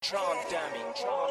Tron damning, Tron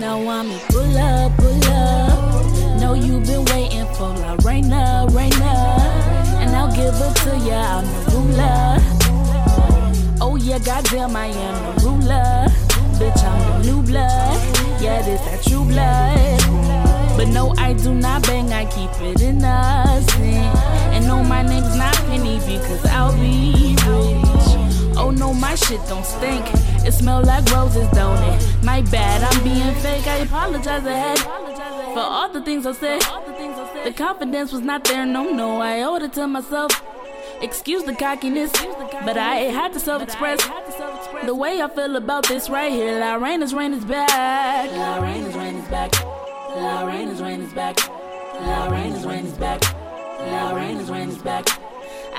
Now I'm a pull up, pull up. Know you've been waiting for La Reina, Reina. And I'll give it to ya, I'm the ruler. Oh yeah, goddamn, I am the ruler. Bitch, I'm the new blood. Yeah, this that true blood. But no, I do not bang, I keep it innocent. And no, my name's not Penny because I'll be. My shit don't stink. It smell like roses, don't it? My bad, I'm being fake. I apologize ahead for all the things I said. The confidence was not there, no, no. I owed it to myself. Excuse the cockiness, but I had to self-express the way I feel about this right here. La Reina's reign is back. La Reina's reign is back. La Reina's reign is back. La reign is back. Reign is back.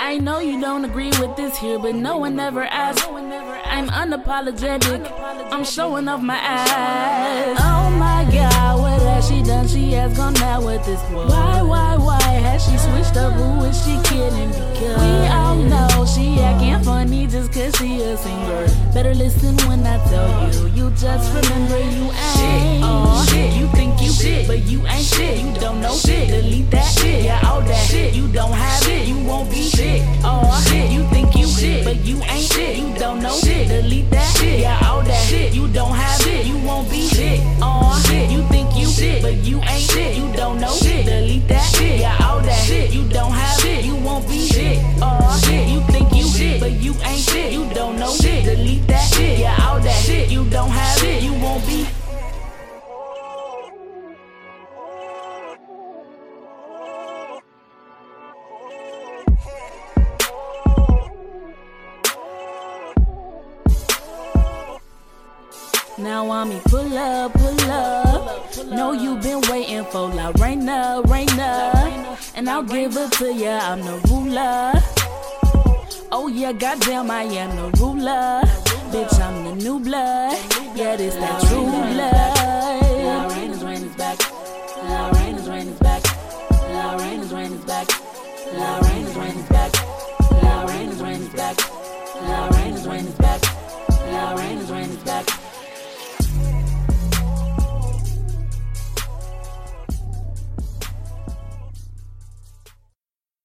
I know you don't agree with this here, but no one ever asked. I'm unapologetic. I'm showing off my ass. Oh my god, what has she done? She has gone out with this boy. Why, why, why has she switched up? Who is she kidding? Because we all know she acting funny just cause she a singer. Better listen when I tell you. You just remember you ain't. Aw, uh-huh. shit. You think you shit, but you ain't shit. You don't know shit. Shit. You think you shit, but you ain't Now I'm me pull up, pull up. Know you been waiting for La Reina, Reina. And I'll give it to ya, I'm the ruler. Oh yeah, goddamn, I am the ruler. Bitch, I'm the new blood. Yeah, this that true blood. La Reina's reign is back. La Reina's reign is back. La Reina's reign is back. La Reina's reign is back. La Reina's reign is back. La Reina's reign is back.